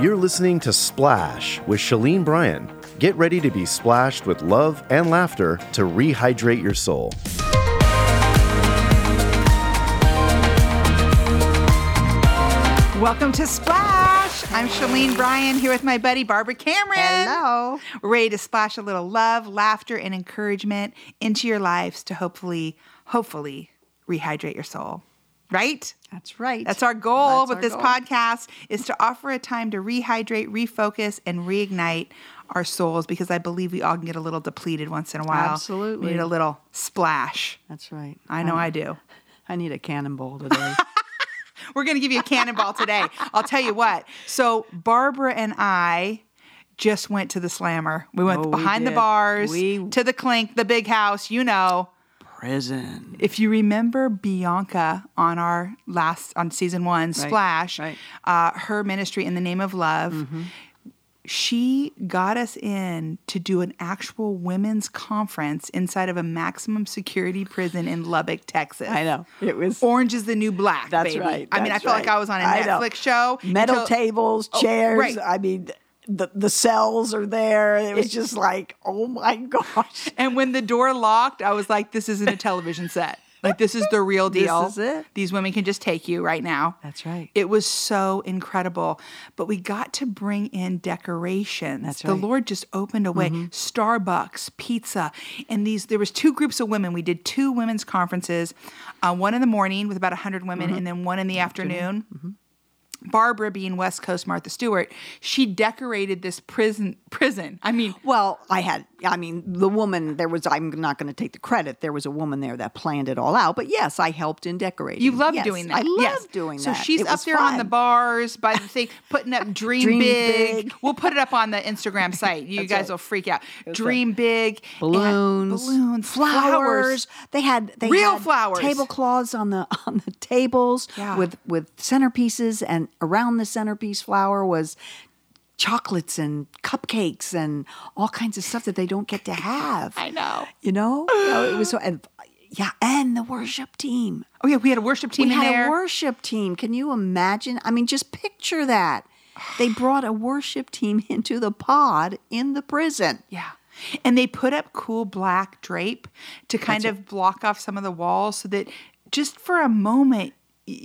You're listening to Splash with Shalene Bryan. Get ready to be splashed with love and laughter to rehydrate your soul. Welcome to Splash. I'm Shalene Bryan here with my buddy Barbara Cameron. Hello. We're ready to splash a little love, laughter, and encouragement into your lives to hopefully, hopefully rehydrate your soul. Right? That's right. That's our goal That's with our this goal. podcast is to offer a time to rehydrate, refocus, and reignite our souls because I believe we all can get a little depleted once in a while. Absolutely. We need a little splash. That's right. I know I do. I need a cannonball today. We're going to give you a cannonball today. I'll tell you what. So, Barbara and I just went to the slammer. We went Oh, we behind the bars We- to the clink, the big house, you know. Prison. If you remember Bianca on our last on season 1 Splash, right. Uh, her ministry in the name of love, she got us in to do an actual women's conference inside of a maximum security prison in Lubbock, Texas. I know. It was Orange is the new black. That's baby. right. I mean, I that's felt like. I was on a. Netflix show. Metal until- tables, Oh, chairs. right. I mean, the the cells are there. It was just like, oh my gosh. And when the door locked, I was like, this isn't a television set. Like, this is the real deal. This is it. These women can just take you right now. That's right. It was so incredible. But we got to bring in decorations. That's The right. Mm-hmm. Lord just opened a way. Starbucks, pizza, and these. There was two groups of women. We did two women's conferences, uh, one in the morning with about hundred women, Mm-hmm. and then one in the afternoon. Barbara, being West Coast Martha Stewart, she decorated this prison. Prison. I mean, Well, I had, I mean, the woman, there was, I'm not going to take the credit. There was a woman there that planned it all out. But yes, I helped in decorating. You love Yes, doing that. I love yes. doing so that. So she's It up there on the bars by the thing, putting up Dream, Dream big. big. We'll put it up on the Instagram site. You guys right. will freak out. Dream big. and balloons, balloons, flowers. They had they Real had flowers. tablecloths on the on the tables Yeah. with with centerpieces, and around the centerpiece flower was chocolates and cupcakes and all kinds of stuff that they don't get to have. I know. You know, So it was so and yeah, and the worship team. Oh yeah, we had a worship team we had there. a worship team. Can you imagine? I mean, just picture that. They brought a worship team into the pod in the prison. yeah. And they put up cool black drape to kind of block off some of the walls so that just for a moment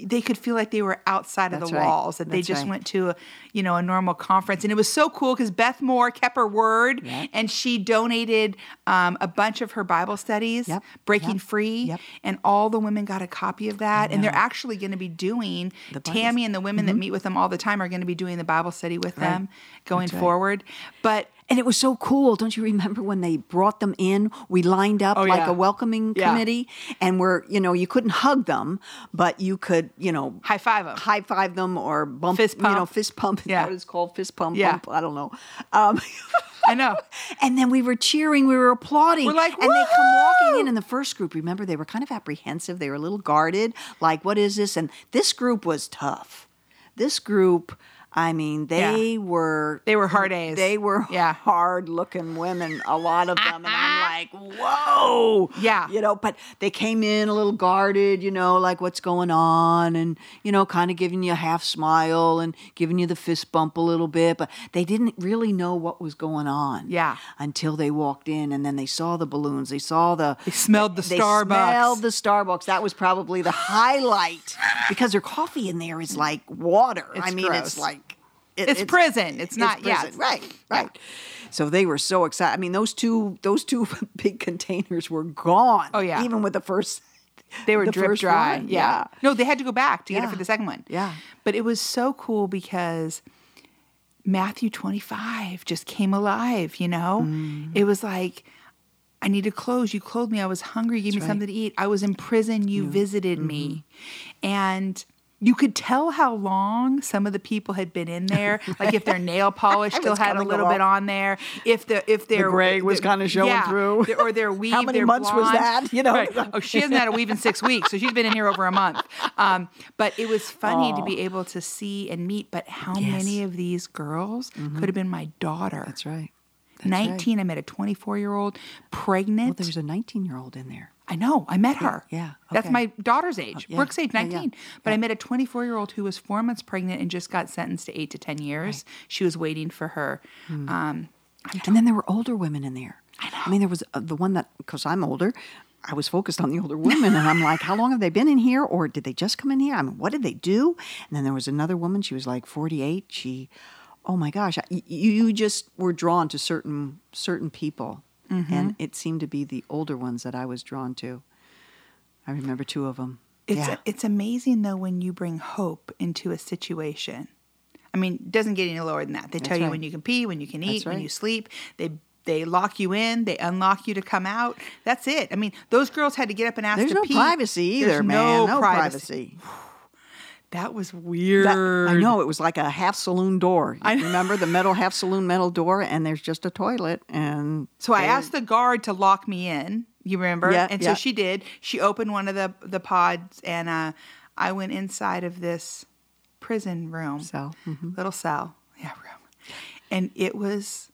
they could feel like they were outside of That's the right. walls that they That's just right. went to a you know a normal conference and it was so cool because beth moore kept her word Yep. and she donated um, a bunch of her bible studies Yep. breaking Yep. free and all the women got a copy of that and they're actually going to be doing The tammy and the women that meet with them all the time are going to be doing the bible study with them going Mm-hmm. Right. forward but And it was so cool. Don't you remember when they brought them in? We lined up Oh, like yeah. a welcoming Yeah. committee, and we're, you know, you couldn't hug them, but you could, you know, high five them high five them or bump, Fist you know, fist pump. Yeah. what it's called? Fist pump. Yeah. Bump, I don't know. Um, i know and then we were cheering, we were applauding. We're like, and they come walking in in the first group. Remember, they were kind of apprehensive. They were a little guarded. Like, what is this? And this group was tough. This group, I mean, they were They were hard A's. They were Yeah. hard looking women, a lot of them. And I'm uh-huh. like, whoa. Yeah. You know, but they came in a little guarded, you know, like what's going on and, you know, kind of giving you a half smile and giving you the fist bump a little bit. But they didn't really know what was going on. Yeah. Until they walked in and then they saw the balloons. They saw the. They smelled the they Starbucks. smelled the Starbucks. That was probably the highlight because their coffee in there is like water. I mean, gross. it's like. It- It's prison. It's not- yeah, prison. it's- right, right. So they were so excited. I mean, those two those two big containers were gone. Oh, yeah. even with the first. They were the drip dry. one. Yeah. No, they had to go back to get it for the second one. Yeah. But it was so cool because Matthew 25 just came alive, you know? Mm. It was like, I need needed clothes. You clothed me. I was hungry. You gave me right. Mm-hmm. something to eat. I was in prison. You visited me. And you could tell how long some of the people had been in there. Like if their nail polish still had a little bit on there. If the if their gray was kinda showing yeah, through. or their weave. How many months was that? You know? Right. Oh, she hasn't had a weave in six weeks, so she's been in here over a month. Um, but it was funny to be able to see and meet. But how Yes. many of these girls could have been my daughter? That's right. 19. I met a 24 year old pregnant. Well, there's a 19 year old in there. I know. I met her. yeah, That's okay. my daughter's age. yeah, Brooke's age, yeah, yeah, 19. But I met a 24 year old who was four months pregnant and just got sentenced to eight to 10 years. She was waiting for her. Hmm. Um, And then there were older women in there. I know. I mean, there was uh, the one that, because I'm older, I was focused on the older women. and I'm like, how long have they been in here? Or did they just come in here? I mean, what did they do? And then there was another woman. She was like 48. She, oh my gosh, I- you, you just were drawn to certain certain people. And mm-hmm. it seemed to be the older ones that I was drawn to. I remember two of them. It's yeah. it's amazing though when you bring hope into a situation. I mean, it doesn't get any lower than that. They tell That's you right. when you can pee, when you can eat, when you sleep. They they lock you in, they unlock you to come out. That's it. I mean, those girls had to get up and ask There's to no pee. privacy either, There's man. No, No privacy. privacy. That was weird. That- I know it was like a half saloon door. I remember the metal half saloon metal door, and there's just a toilet. And So I asked the guard to lock me in. You remember? Yeah, and yeah. so she did. She opened one of the the pods, and uh, I went inside of this prison room, Cell, mhm. little cell, yeah, room, and it was.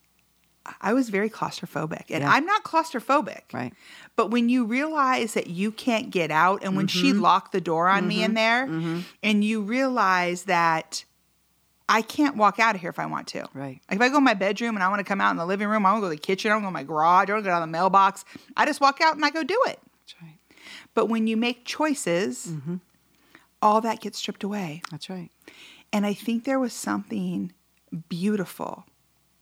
I was very claustrophobic, and Yeah. I'm not claustrophobic. Right. But when you realize that you can't get out, and when she Mm-hmm. locked the door on me in there, and you realize that I can't walk out of here if I want to. Right. Like if I go in my bedroom and I want to come out in the living room, I want to go to the kitchen, I want to go to my garage, I want to go down the mailbox. I just walk out and I go do it. That's right. But when you make choices, Mm-hmm. all that gets stripped away. That's right. And I think there was something beautiful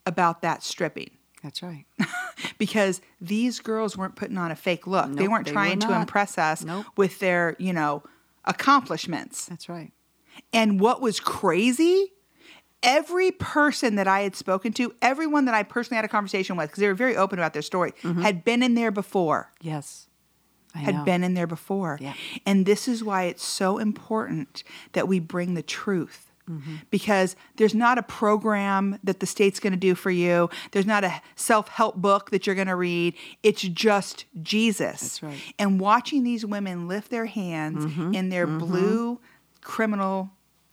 about that stripping That's right. because these girls weren't putting on a fake look. they weren't they were trying to impress us Nope. with their, you know, accomplishments. That's right. And what was crazy, every person that I had spoken to, everyone that I personally had a conversation with, because they were very open about their story, mm-hmm. had been in there before. Yes. I Had know. been in there before. Yeah. And this is why it's so important that we bring the truth. Mm-hmm. Because there's not a program that the state's going to do for you. There's not a self help book that you're going to read. It's just Jesus. That's right. And watching these women lift their hands Mm-hmm. in their blue criminal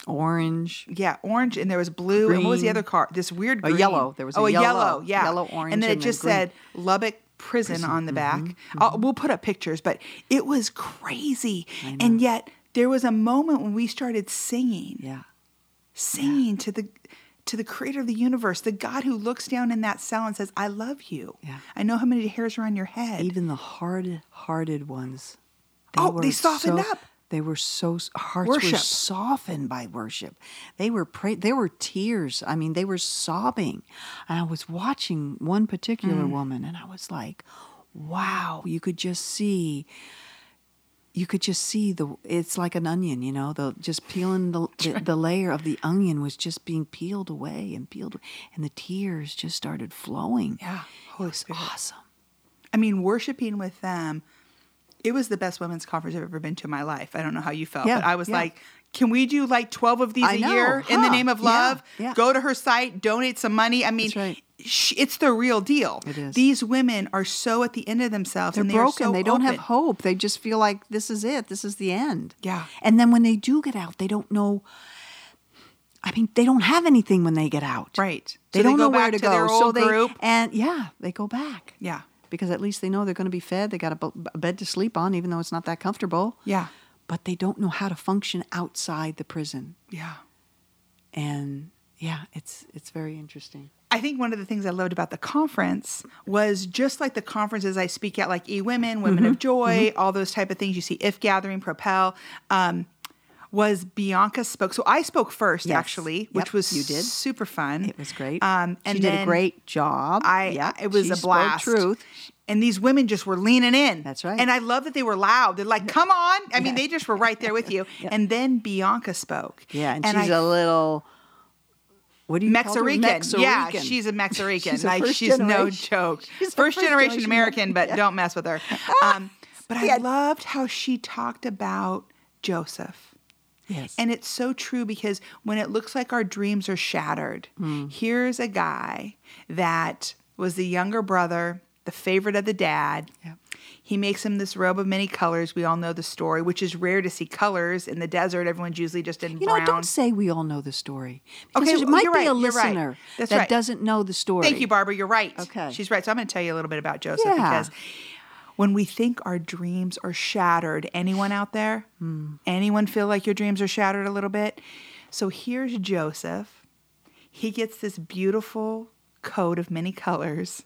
Orange. yeah, orange, and there was blue. And what was the other car? This weird A yellow. There was a oh, a yellow. yellow. Yeah, Yellow, orange, and then it and just said Lubbock Prison, on the back. Mm-hmm. I'll- we'll put up pictures, but it was crazy. And yet there was a moment when we started singing, Yeah. Singing to the to the creator of the universe, the God who looks down in that cell and says, "I love you. Yeah. I know how many hairs are on your head." Even the hard-hearted ones. Oh, they softened so- up. They were so hearts Worship. were softened by worship. They were pray. There were tears. I mean, they were sobbing. And I was watching one particular Mm. woman, and I was like, "Wow!" You could just see. You could just see the. It's like an onion, you know. The just peeling the the, the layer of the onion was just being peeled away and peeled, and the tears just started flowing. yeah, Holy Spirit. Awesome. I mean, worshiping with them, it was the best women's conference I've ever been to in my life. I don't know how you felt, Yeah, but I was yeah. like, can we do like 12 of these I a know, year in the name of love? yeah. Go to her site, donate some money. I mean, right. Sh- it's the real deal. It is. These women are so at the end of themselves They're and they broken. so they don't have hope. They just feel like this is it. This is the end. Yeah. And then when they do get out, they don't know. I mean, they don't have anything when they get out. Right. They So don't go know where back to, go. their so old they group. and yeah, they go back Yeah. because at least they know they're going to be fed. They got a, b- a bed to sleep on, even though it's not that comfortable. Yeah. But they don't know how to function outside the prison. Yeah. And yeah, it's it's very interesting. I think one of the things I loved about the conference was just like the conferences I speak at, like E Women, Women Mm-hmm. of Joy, all those type of things. You see If Gathering, Propel. Um, was Bianca spoke? So I spoke first, Yes. actually, which Yep, was you did. super fun. It was great. Um, and she did a great job. I yeah, it was she a blast. Truth. And these women just were leaning in. That's right. And I love that they were loud. They're like, "Come on!" I mean, they just were right there with you. And then Bianca spoke. Yeah, and, and she's I a little. What do you? Mexican. Yeah, she's a Mexican. She's a like she's no joke. she's first first generation generation American, but yeah. don't mess with her. Um, but I Yeah. loved how she talked about Joseph. Yes. And it's so true because when it looks like our dreams are shattered, Hmm. here's a guy that was the younger brother, the favorite of the dad. Yep. He makes him this robe of many colors. We all know the story, which is rare to see colors in the desert. Everyone's usually just in You know, don't say we all know the story. Because Okay, there might you're be right, a you're right. listener That's that right. doesn't know the story. Thank you, Barbara. You're right. Okay. She's right. So I'm going to tell you a little bit about Joseph Yeah. because when we think our dreams are shattered. Anyone out there? Hmm. Anyone feel like your dreams are shattered a little bit? So here's Joseph. He gets this beautiful coat of many colors,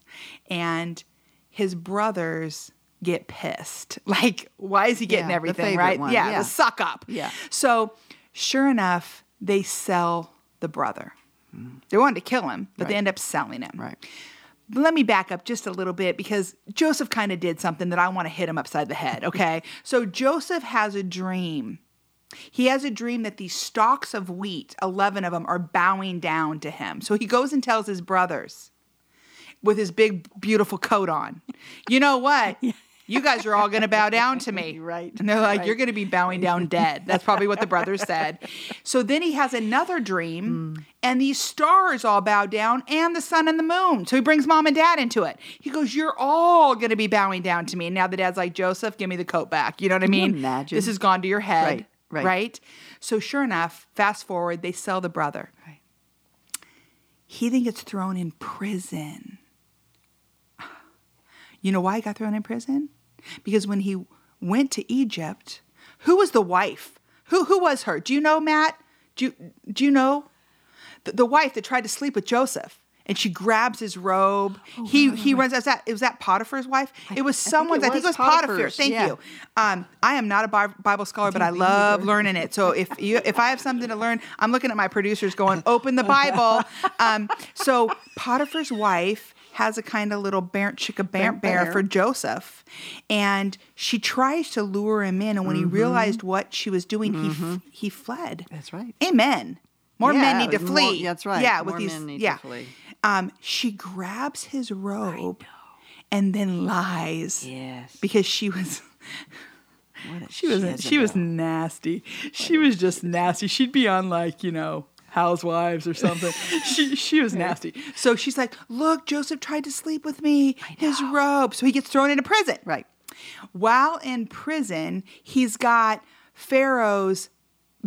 and his brothers get pissed. Like, why is he getting Yeah, everything, right? one, Yeah, yeah. the suck up. Yeah. So, sure enough, they sell the brother. They wanted to kill him, but they end up selling him. Right. But let me back up just a little bit because Joseph kind of did something that I want to hit him upside the head, okay? so Joseph has a dream. He has a dream that these stalks of wheat, 11 of them, are bowing down to him. So he goes and tells his brothers with his big, beautiful coat on, you know what? You guys are all going to bow down to me. Right, And they're like, right. you're going to be bowing down dead. That's probably what the brothers said. So then he has another dream, Hmm. and these stars all bow down, and the sun and the moon. So he brings mom and dad into it. He goes, You're all going to be bowing down to me. And now the dad's like, Joseph, give me the coat back. You know what I Can you mean? imagine? This has gone to your head. Right, right. right? So sure enough, fast forward, they sell the brother. Right. He then gets thrown in prison. You know why he got thrown in prison? Because when he went to Egypt, who was the wife? Who who was her? Do you know, Matt? Do you, do you know? The, the wife that tried to sleep with Joseph. And she grabs his robe. he he runs. Was that it was that Potiphar's wife? it was think someone's. it I think it was was Potiphar. Potiphar's, Thank yeah. you. Um, I am not a Bible scholar, but I love neither. learning it. So if you if I have something to learn, I'm looking at my producers going, "Open the Bible." Um, so Potiphar's wife has a kind of little bear, chicka bear, Bear bear for Joseph, and she tries to lure him in. And when he Mm-hmm. realized what she was doing, he f- he fled. That's right. Amen. More men need to more- flee. that's right. Yeah, with these. men need to yeah. flee. Um, she grabs his robe and then lies Yes. because she was What she was she was nasty. She was just nasty. She'd be on like you know Housewives or something. she she was nasty. So she's like, look, Joseph tried to sleep with me. His robe. So he gets thrown into prison. Right. While in prison, he's got Pharaoh's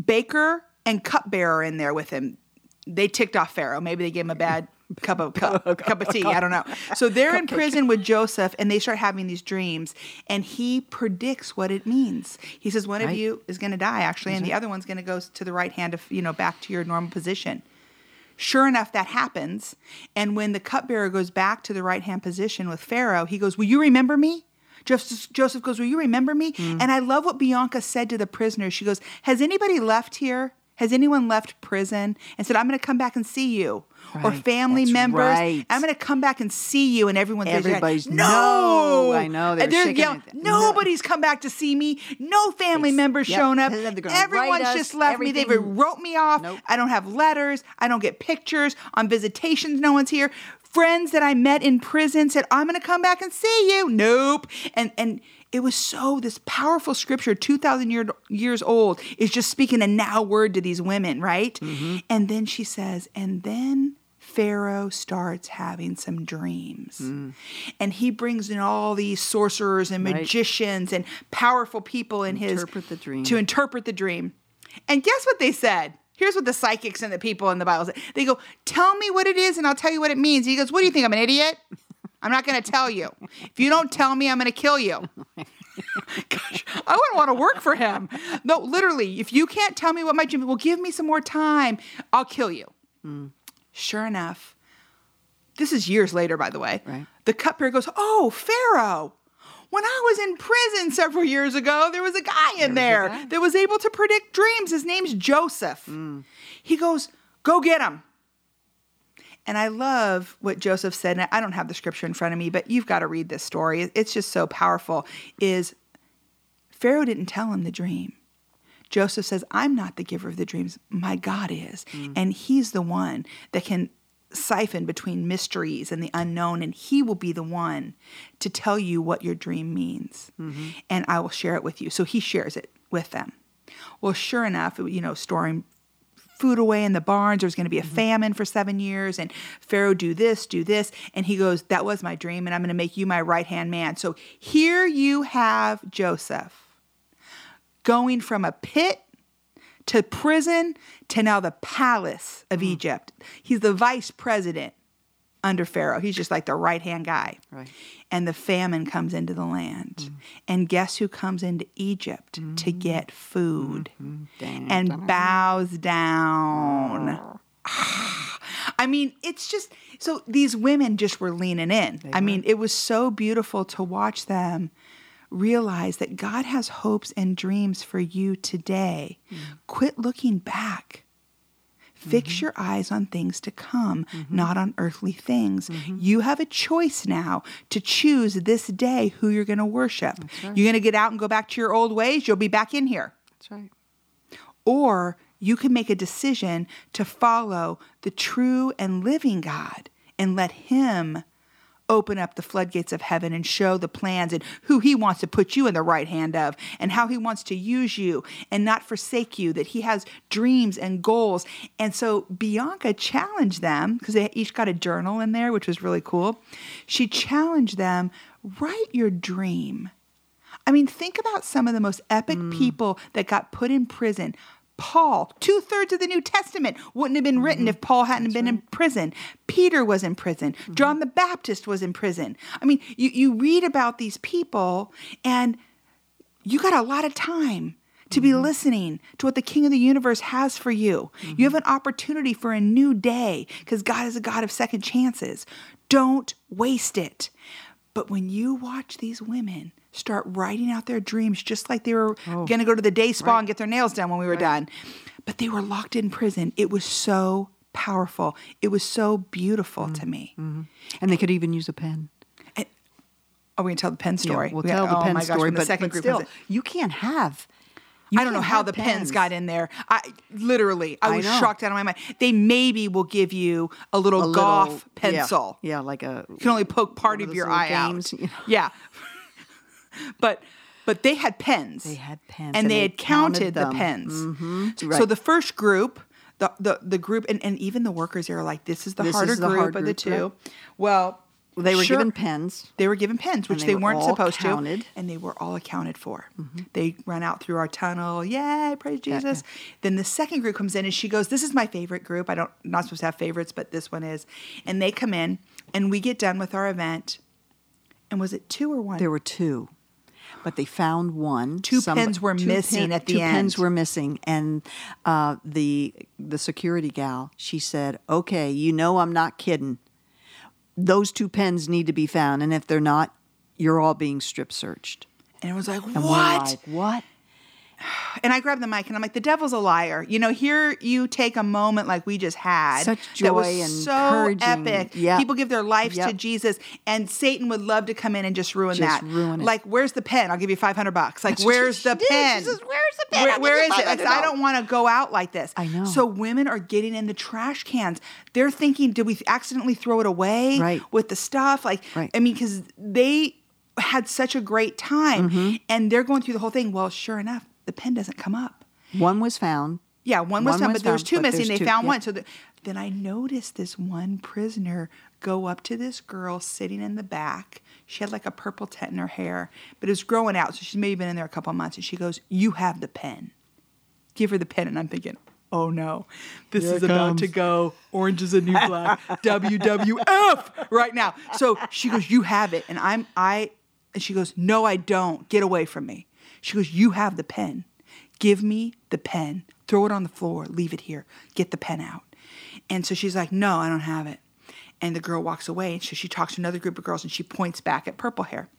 baker and cupbearer in there with him. They ticked off Pharaoh. Maybe they gave him a bad cup of cup, cup of tea. I don't know. So they're in prison with Joseph, and they start having these dreams, and he predicts what it means. He says one of Right. you is going to die, actually, and the mm-hmm. other one's going to go to the right hand of you know back to your normal position. Sure enough, that happens. And when the cupbearer goes back to the right hand position with Pharaoh, he goes, Will you remember me? Joseph, Joseph goes, Will you remember me? Mm. And I love what Bianca said to the prisoners. She goes, Has anybody left here? Has anyone left prison and said, I'm going to come back and see you? Or family members. right. I'm going to come back and see you. And everyone's Everybody's, no. "No." I know, they're they're yelling, their- no. Nobody's come back to see me. No family Yes. members Yep. shown up. Everyone's us just left me. They've wrote me off. Nope. I don't have letters. I don't get pictures on visitations. No one's here. Friends that I met in prison said, "I'm going to come back and see you." Nope. And and it was so this powerful scripture, two thousand year, years old, is just speaking a now word to these women, right? Mm-hmm. And then she says, and then. Pharaoh starts having some dreams. Mm. And he brings in all these sorcerers and Right. magicians and powerful people in his Interpret the dream. to interpret the dream. And guess what they said? Here's what the psychics and the people in the Bible said. They go, Tell me what it is and I'll tell you what it means. He goes, What do you think? I'm an idiot? I'm not going to tell you. If you don't tell me, I'm going to kill you. Gosh, I wouldn't want to work for him. No, literally, if you can't tell me what my dream, well, give me some more time. I'll kill you. Hmm. Sure enough, this is years later, by the way. Right. The cupbearer goes, Oh, Pharaoh. When I was in prison several years ago, there was a guy in there, guy. that was able to predict dreams. His name's Joseph. Hmm. He goes, Go get him. And I love what Joseph said. And I don't have the scripture in front of me, but you've got to read this story. It's just so powerful. Is Pharaoh didn't tell him the dream. Joseph says, I'm not the giver of the dreams. My God is. Mm. And he's the one that can siphon between mysteries and the unknown. And he will be the one to tell you what your dream means. Mm-hmm. And I will share it with you. So he shares it with them. Well, sure enough, you know, storing food away in the barns. There's going to be a mm-hmm. famine for seven years. And Pharaoh, do this, do this. And he goes, That was my dream. And I'm going to make you my right hand man. So here you have Joseph going from a pit to prison to now the palace of mm. Egypt. He's the vice president under Pharaoh. He's just like the right hand guy. Right. And the famine comes into the land. And guess who comes into Egypt to get food Dang. and bows down? I mean, it's just so these women just were leaning in. I mean, it was so beautiful to watch them realize that God has hopes and dreams for you today. Quit looking back. Fix mm-hmm. your eyes on things to come, mm-hmm. not on earthly things. Mm-hmm. You have a choice now to choose this day who you're going to worship. You're going to get out and go back to your old ways, you'll be back in here. That's right. Or you can make a decision to follow the true and living God and let Him open up the floodgates of heaven and show the plans and who He wants to put you in the right hand of and how He wants to use you and not forsake you, that He has dreams and goals. And so Bianca challenged them because they each got a journal in there, which was really cool. She challenged them write your dream. I mean, think about some of the most epic mm. people that got put in prison. Paul, two thirds of the New Testament wouldn't have been written if Paul hadn't been in prison. Peter was in prison. Mm-hmm. John the Baptist was in prison. I mean, you, you read about these people and you got a lot of time to be mm-hmm. listening to what the King of the universe has for you. You mm-hmm. have an opportunity for a new day because God is a God of second chances. Don't waste it. But when you watch these women start writing out their dreams, just like they were oh, going to go to the day spa and get their nails done when we were done, but they were locked in prison, it was so powerful. It was so beautiful to me. Mm-hmm. Mm-hmm. And they could even use a pen. Are we going to tell the pen story? Yeah, we'll We- tell the oh pen gosh, story, the but, second but group still, you can't have. you I don't know how the pens. got in there. I literally, I I was know. shocked out of my mind. They maybe will give you a little A golf little- pencil. Yeah, like a. You can only poke part one of your eye games, out. you know. Yeah, but but they had pens. They had pens, and, and they had counted, counted the pens. Mhm, So the first group, the the, the group, and, and even the workers, they were like, "This is the This harder is the group hard of the two." right. Well, They were sure- given pens. they were given pens, which they they, were weren't all supposed counted. Mm-hmm. to, and they were all accounted for. They run out through our tunnel. Yay, praise Jesus! Then the second group comes in, and she goes, "This is my favorite group. I don't I'm not supposed to have favorites, but this one is." And they come in, and we get done with our event. And was it two or one? There were two, but they found one. Two pens were two missing at the two pens end. were missing, and uh, the the security gal she said, "Okay, you know I'm not kidding. Those two pens need to be found, and if they're not, you're all being strip searched." and it was like, And "What?" like, "What?" and I grabbed the mic and I'm like, the devil's a liar. You know, here you take a moment like we just had. Such that was and so epic. Yep. People give their lives to Jesus, and Satan would love to come in and just ruin Just that. ruin it. Like, where's the pen? I'll give you 500 bucks. Like, where's the pen? says, "Where's the pen? Where- where is it? Like, I don't want to go out like this. I know. So women are getting in the trash cans. They're thinking, did we accidentally throw it away Right. with the stuff? Like, Right. I mean, because they had such a great time, Mm-hmm. and they're going through the whole thing. Well, sure enough, the pen doesn't come up. One was found. Yeah, one was One found, was but there was two missing. They two, found yeah. one. So the, then I noticed this one prisoner go up to this girl sitting in the back. She had like a purple tent in her hair, but it was growing out. So she's maybe been in there a couple of months. And she goes, You have the pen. Give her the pen. And I'm thinking, Oh no, this Here is about to go. Orange is a new black. WWF right now. So she goes, You have it. And I'm, I, and she goes, No, I don't. Get away from me. She goes, You have the pen. Give me the pen. Throw it on the floor. Leave it here. Get the pen out. And so she's like, No, I don't have it. And the girl walks away. And so she talks to another group of girls and she points back at purple hair.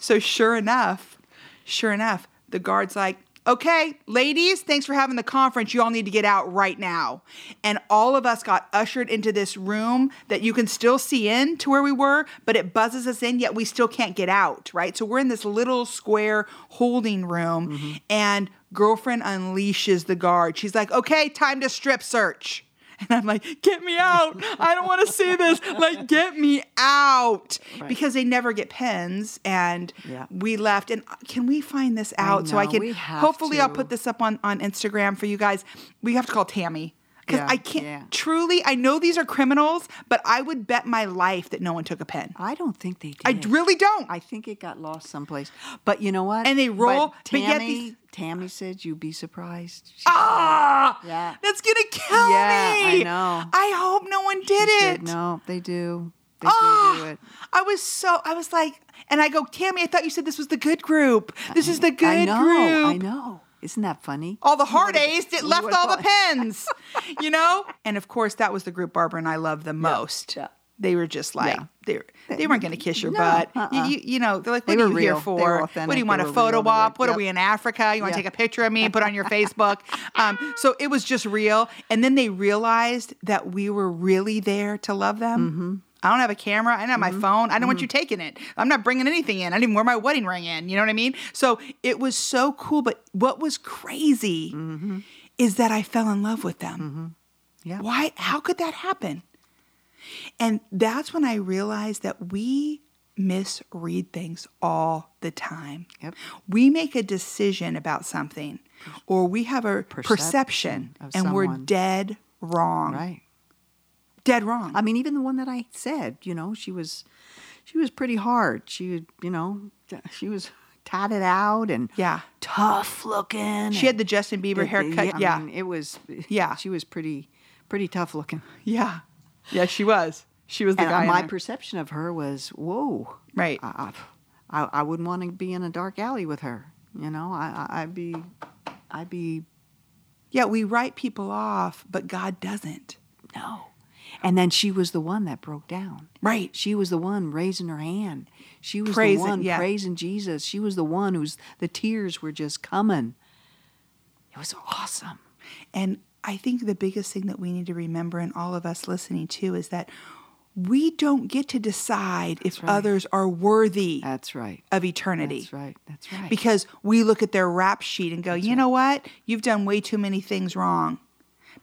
so sure enough, sure enough, the guard's like, Okay, ladies, thanks for having the conference. You all need to get out right now. And all of us got ushered into this room that you can still see in to where we were, but it buzzes us in, yet we still can't get out, right? So we're in this little square holding room, mm-hmm. and girlfriend unleashes the guard. She's like, okay, time to strip search. And I'm like, get me out. I don't want to see this. Like, get me out. Because they never get pens. And Yeah. we left. And uh, can we find this out so I know, can we have hopefully I'll put this up on, on Instagram for you guys. We have to call Tammy. Because Yeah, I can't yeah. truly, I know these are criminals, but I would bet my life that no one took a pen. I don't think they did. I really don't. I think it got lost someplace. But you know what? And they roll- But but yet Tammy, these- Tammy said you'd be surprised. She ah, Yeah. that's gonna kill Yeah, I me. know. I hope no one did said, it. no, they do. They Ah, do do it. I was so I was like, and I go, Tammy, I thought you said this was the good group. This is the good I know. group. I know. Isn't that funny? All the You hard A's that left all the pens, you know? And of course, that was the group Barbara and I loved the most. yeah. They were just like, Yeah. they, they weren't going to kiss your No, butt. You- uh-uh. You, you know, they're like, They what are were you here real. They for? what do you want They a photo. They op? What are we in Africa? You want to Yeah. take a picture of me and put on your Facebook? Um, so it was just real. And then they realized that we were really there to love them. Mm-hmm. I don't have a camera. I don't have my phone. I don't want you taking it. I'm not bringing anything in. I didn't even wear my wedding ring in. You know what I mean? So it was so cool. But what was crazy Mm-hmm. is that I fell in love with them. Yeah. Why? How could that happen? And that's when I realized that we misread things all the time. Yep. We make a decision about something or we have a perception, Perception and we're dead wrong. Right. Dead wrong. I mean, even the one that I said, you know, she was, she was pretty hard. She, you know, she was tatted out and yeah. tough looking. She had the Justin Bieber haircut. I Yeah. mean, it was. Yeah. she was pretty, pretty tough looking. yeah. Yeah, she was. She was the And guy. my perception of her was, whoa, right. I, I, I wouldn't want to be in a dark alley with her. You know, I, I- I'd be, I'd be yeah, we write people off, but God doesn't. no. And then she was the one that broke down. Right. She was the one raising her hand. She was Praising- the one yeah. praising Jesus. She was the one who's the tears were just coming. It was awesome. And I think the biggest thing that we need to remember, and all of us listening too, is that we don't get to decide if right. others are worthy That's right. of eternity. That's right. That's right. Because we look at their rap sheet and go, you know what? You've done way too many things wrong.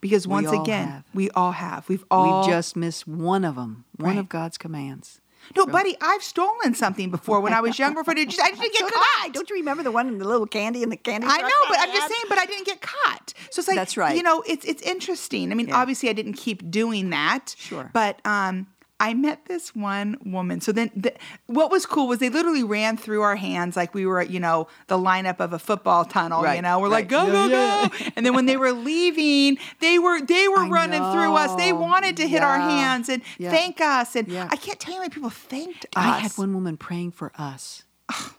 Because once again, have. we all have. We've all we just missed one of them. One Right. of God's commands. no, buddy. I've stolen something before when I was younger. Before I just, I didn't get So caught. I. Don't you remember the one in the little candy in the candy? I know, but I'm just saying. But I didn't get caught. So it's like That's right. You know, it's it's interesting. I mean, Yeah. obviously, I didn't keep doing that. Sure. But um, I met this one woman. So then, the, what was cool was they literally ran through our hands like we were, you know, the lineup of a football tunnel. You know, we're like go Yeah, go go. And then when they were leaving, they were they were I running through us. They wanted to hit our hands and Yeah. thank us. And Yeah. I can't tell you how many people thanked us. I had one woman praying for us. I,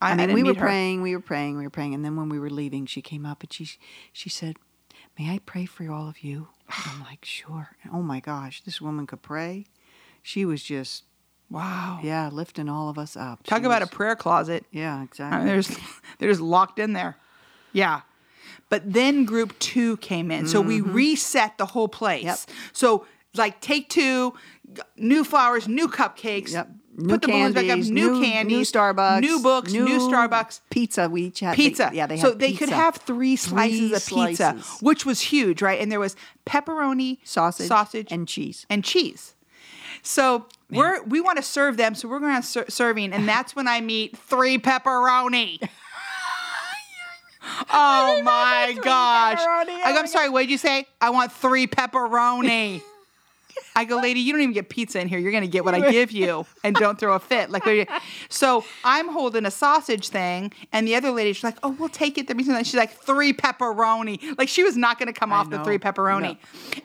I mean, didn't we were praying, we were praying, we were praying, and then when we were leaving, she came up and she she said, "May I pray for all of you?" I'm like, "Sure." And oh my gosh, this woman could pray. She was just Wow. yeah, lifting all of us up. Talk about a prayer closet. yeah, I exactly. mean, there's they're just locked in there. Yeah. But then group two came in. So we reset the whole place. Mm-hmm. Yep. So like take two, new flowers, new cupcakes. Yep. Put the balloons back up, new, new candies, new Starbucks, new books, new, Starbucks. pizza. We each had they- Pizza. yeah, they so they could have three slices Three of pizza, slices. which was huge, right? And there was pepperoni, sausage, sausage, and cheese. and cheese. So we're we want to serve them, so we're going to ser- serving, and that's when I meet three pepperoni. oh my gosh! go, Oh I'm sorry. What did you say? I want three pepperoni. I go, lady, you don't even get pizza in here. You're gonna get what I give you, and don't throw a fit. Like, what are you-" so I'm holding a sausage thing, and the other lady, she's like, oh, we'll take it. She's like, three pepperoni. Like she was not gonna come off the three pepperoni,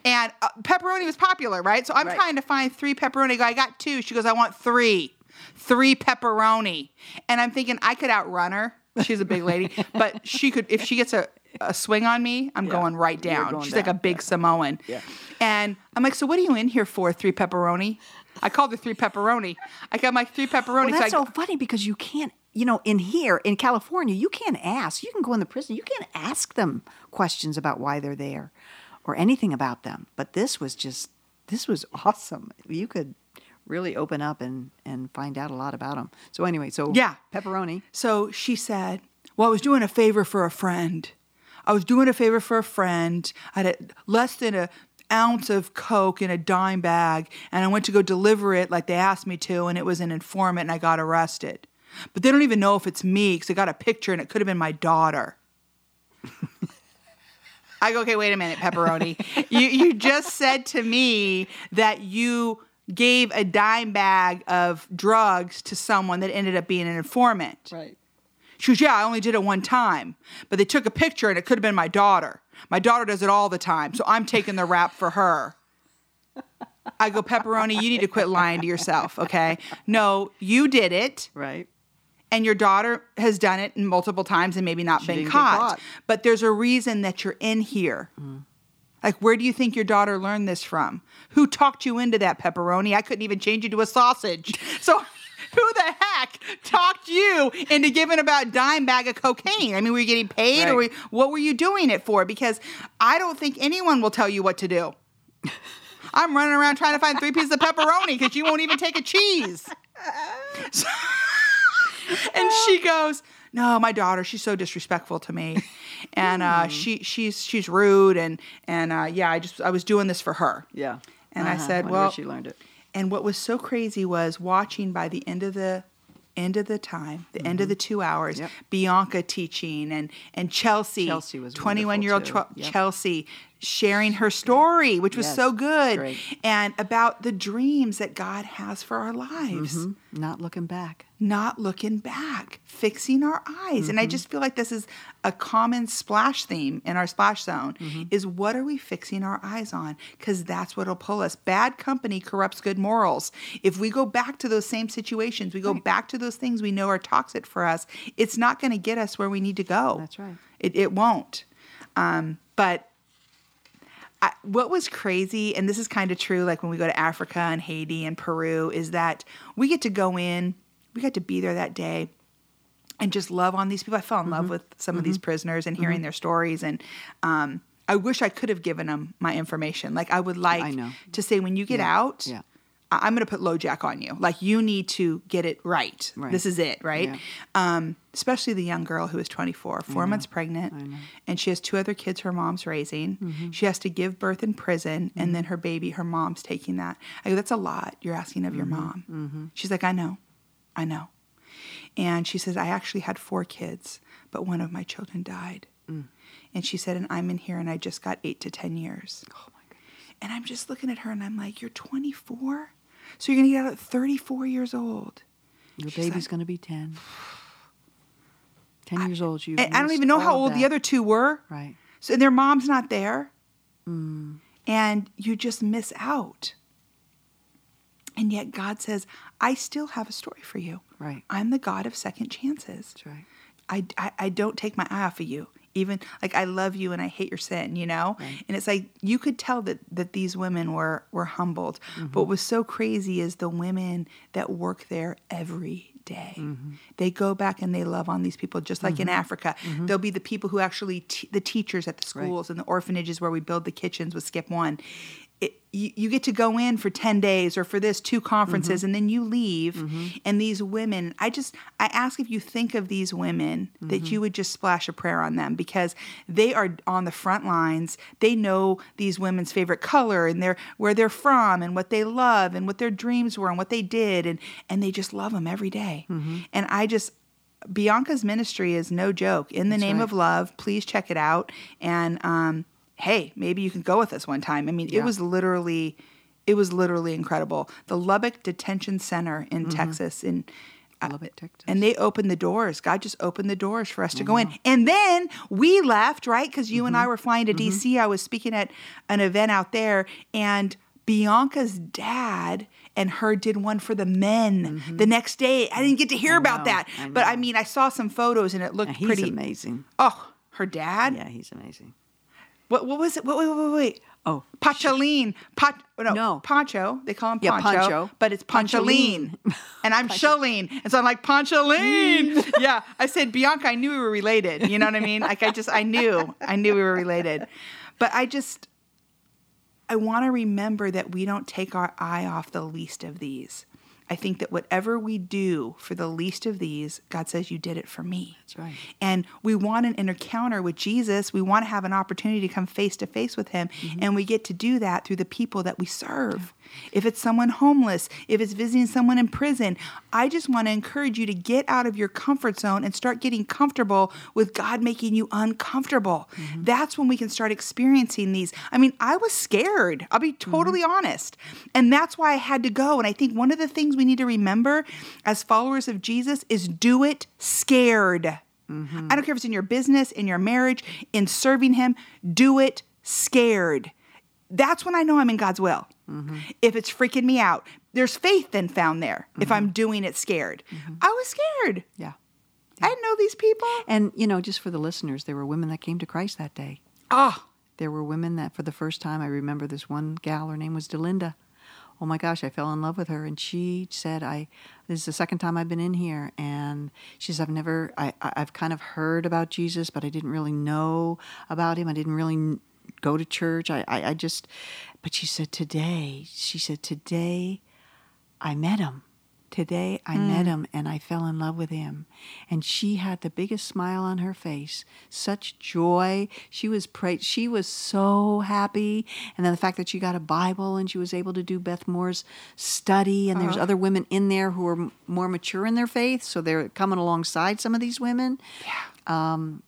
and uh, pepperoni was popular, right? So I'm Right. trying to find three pepperoni. I go, I got two. She goes, I want three, three pepperoni, and I'm thinking I could outrun her. She's a big lady, but she could if she gets a. A swing on me, I'm going right down. going She's like a down, big Samoan. Yeah. And I'm like, so what are you in here for? Three pepperoni? I called her three pepperoni. I got my three pepperoni. Well, that's so I, so funny because you can't, you know, in here in California, you can't ask. You can go in the prison. You can't ask them questions about why they're there or anything about them. But this was just, this was awesome. You could really open up and and find out a lot about them. So anyway, so Yeah. pepperoni. so she said, well, I was doing a favor for a friend. I was doing a favor for a friend. I had less than a ounce of coke in a dime bag, and I went to go deliver it like they asked me to, and it was an informant, and I got arrested. But they don't even know if it's me because I got a picture, and it could have been my daughter. I go, okay, wait a minute, pepperoni. you you just said to me that you gave a dime bag of drugs to someone that ended up being an informant. Right. She goes, yeah, I only did it one time, but they took a picture and it could have been my daughter. My daughter does it all the time, so I'm taking the rap for her. I go, pepperoni, you need to quit lying to yourself, okay? No, you did it Right. and your daughter has done it multiple times and maybe not been caught. caught. But there's a reason that you're in here. Like, where do you think your daughter learned this from? Who talked you into that pepperoni? I couldn't even change you to a sausage. So, who the heck talked you into giving about dime bag of cocaine? I mean, were you getting paid or Right. were, what were you doing it for? Because I don't think anyone will tell you what to do. I'm running around trying to find three pieces of pepperoni because you won't even take a cheese. So- and she goes, "No, my daughter, she's so disrespectful to me, and uh, she she's she's rude, and and uh, yeah, I just I was doing this for her." Yeah. And I Uh-huh. said, Wonder "Well," she learned it. And what was so crazy was watching by the end of the end of the time, the end of the two hours, Mm-hmm. Yep. Bianca teaching and and Chelsea, Chelsea was 21 year old too. Yep. Chelsea sharing her story, which was Yes, so good, great. and about the dreams that God has for our lives Mhm. Not looking back. Not looking back, fixing our eyes. And I just feel like this is a common splash theme in our splash zone is what are we fixing our eyes on? Because that's what'll pull us. Bad company corrupts good morals. If we go back to those same situations, we go back to those things we know are toxic for us, it's not going to get us where we need to go. That's right. It, it won't. Um, but I, what was crazy, and this is kind of true, like when we go to Africa and Haiti and Peru, is that we get to go in, we got to be there that day and just love on these people. I fell in Mm-hmm. love with some of these prisoners and hearing their stories. And um, I wish I could have given them my information. Like I would like I to say, when you get Yeah, out, yeah. I- I'm going to put LoJack on you. Like you need to get it right. Right. This is it, right? Yeah. Um, especially the young girl who is 24, four months pregnant, and she has two other kids her mom's raising. Mm-hmm. She has to give birth in prison, and then her baby, her mom's taking that. I go, that's a lot you're asking of your Mm-hmm. mom. She's like, I know, I know. And she says, I actually had four kids, but one of my children died. Mm. And she said, and I'm in here and I just got eight to 10 years. Oh my goodness. And I'm just looking at her and I'm like, You're 24? So you're going to get out at 34 years old. Your She's baby's like- going to be 10. 10 years old. You. I don't even know how old the other two were. Right. So their mom's not there. Mm. And you just miss out. And yet God says, I still have a story for you. Right. I'm the God of second chances. That's right. I, I, I don't take my eye off of you. Even like I love you and I hate your sin, you know? Right. And it's like you could tell that that these women were were humbled. Mm-hmm. But what was so crazy is the women that work there every day. Mm-hmm. They go back and they love on these people just like in Africa. There'll be the people who actually t- the teachers at the Right. schools and the orphanages where we build the kitchens with Skip One. You, you get to go in for 10 days or for this two conferences Mm-hmm. and then you leave and these women i just i ask if you think of these women that Mm-hmm. you would just splash a prayer on them because they are on the front lines they know these women's favorite color and their where they're from and what they love and what their dreams were and what they did and and they just love them every day. Mm-hmm. and i just bianca's ministry is no joke in the name right. of love please check it out and um hey maybe you can go with us one time i mean it was literally it was literally incredible the lubbock detention center in Mm-hmm. texas in uh, Lubbock, Texas. and they opened the doors. God just opened the doors for us to go in. Mm-hmm. And then we left, right? Because you and I mm-hmm. were flying to DC. Mm-hmm. I was speaking at an event out there, and Bianca's dad and her did one for the men the next day. I didn't get to hear about that. I But I mean, I saw some photos and it looked he's pretty. amazing. Oh, her dad? Yeah, he's amazing. What, what was it? Wait, wait, wait, wait. Oh, Pacholine. Pat, no, No. Poncho. They call him Yeah, Poncho, Poncho. but it's Poncholine. and I'm Shalene. And so I'm like, Poncholine. yeah. I said, Bianca, I knew we were related. You know what I mean? Like, I just, I knew. I knew we were related. But I just, I want to remember that we don't take our eye off the least of these. I think that whatever we do for the least of these, God says, You did it for me. That's right. And we want an encounter with Jesus. We want to have an opportunity to come face to face with him. Mm-hmm. And we get to do that through the people that we serve. If it's someone homeless, if it's visiting someone in prison, I just want to encourage you to get out of your comfort zone and start getting comfortable with God making you uncomfortable. Mm-hmm. That's when we can start experiencing these. I mean, I was scared. I'll be totally mm-hmm. honest. And that's why I had to go. And I think one of the things we need to remember as followers of Jesus is do it scared. Mm-hmm. I don't care if it's in your business, in your marriage, in serving Him, do it scared. That's when I know I'm in God's will. Mm-hmm. If it's freaking me out, there's faith then found there mm-hmm. if I'm doing it scared. Mm-hmm. I was scared. Yeah. yeah. I didn't know these people. And, you know, just for the listeners, there were women that came to Christ that day. Oh. There were women that for the first time, I remember this one gal, her name was Delinda oh my gosh, I fell in love with her. And she said, I, this is the second time I've been in here. And she says, I've never, I, I've kind of heard about Jesus, but I didn't really know about him. I didn't really go to church. I, I, I just, but she said, today, she said, today I met him. Today I mm. met him and I fell in love with him. And she had the biggest smile on her face, such joy. She was pra- she was so happy. And then the fact that she got a Bible and she was able to do Beth Moore's study and uh-huh. there's other women in there who are more mature in their faith, so they're coming alongside some of these women. Yeah. Um,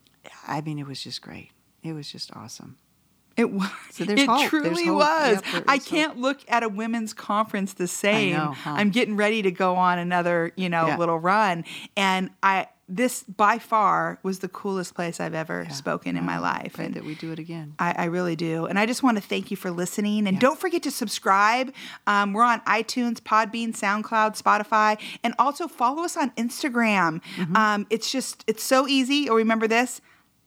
I mean it was just great. It was just awesome. It was. So it hope. truly was. Yep, I can't hope. look at a women's conference the same. Know, huh? I'm getting ready to go on another, you know, yeah. little run, and I this by far was the coolest place I've ever yeah. spoken in my life. and that we do it again. I, I, really do. And I just want to thank you for listening. And yeah. don't forget to subscribe. Um, we're on iTunes, Podbean, SoundCloud, Spotify, and also follow us on Instagram. Mm-hmm. Um, it's just it's so easy. Or remember this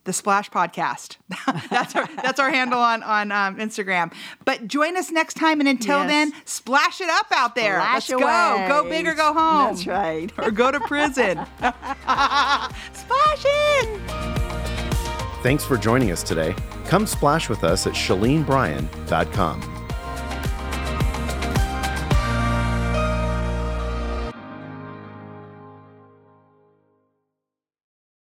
the Splash Podcast. that's our that's our handle on on um, Instagram. But join us next time, and until yes. then, splash it up out there. Splash Let's away. go. Go big or go home. That's right. or go to prison. splash it. Thanks for joining us today. Come splash with us at ShaleneBryan.com.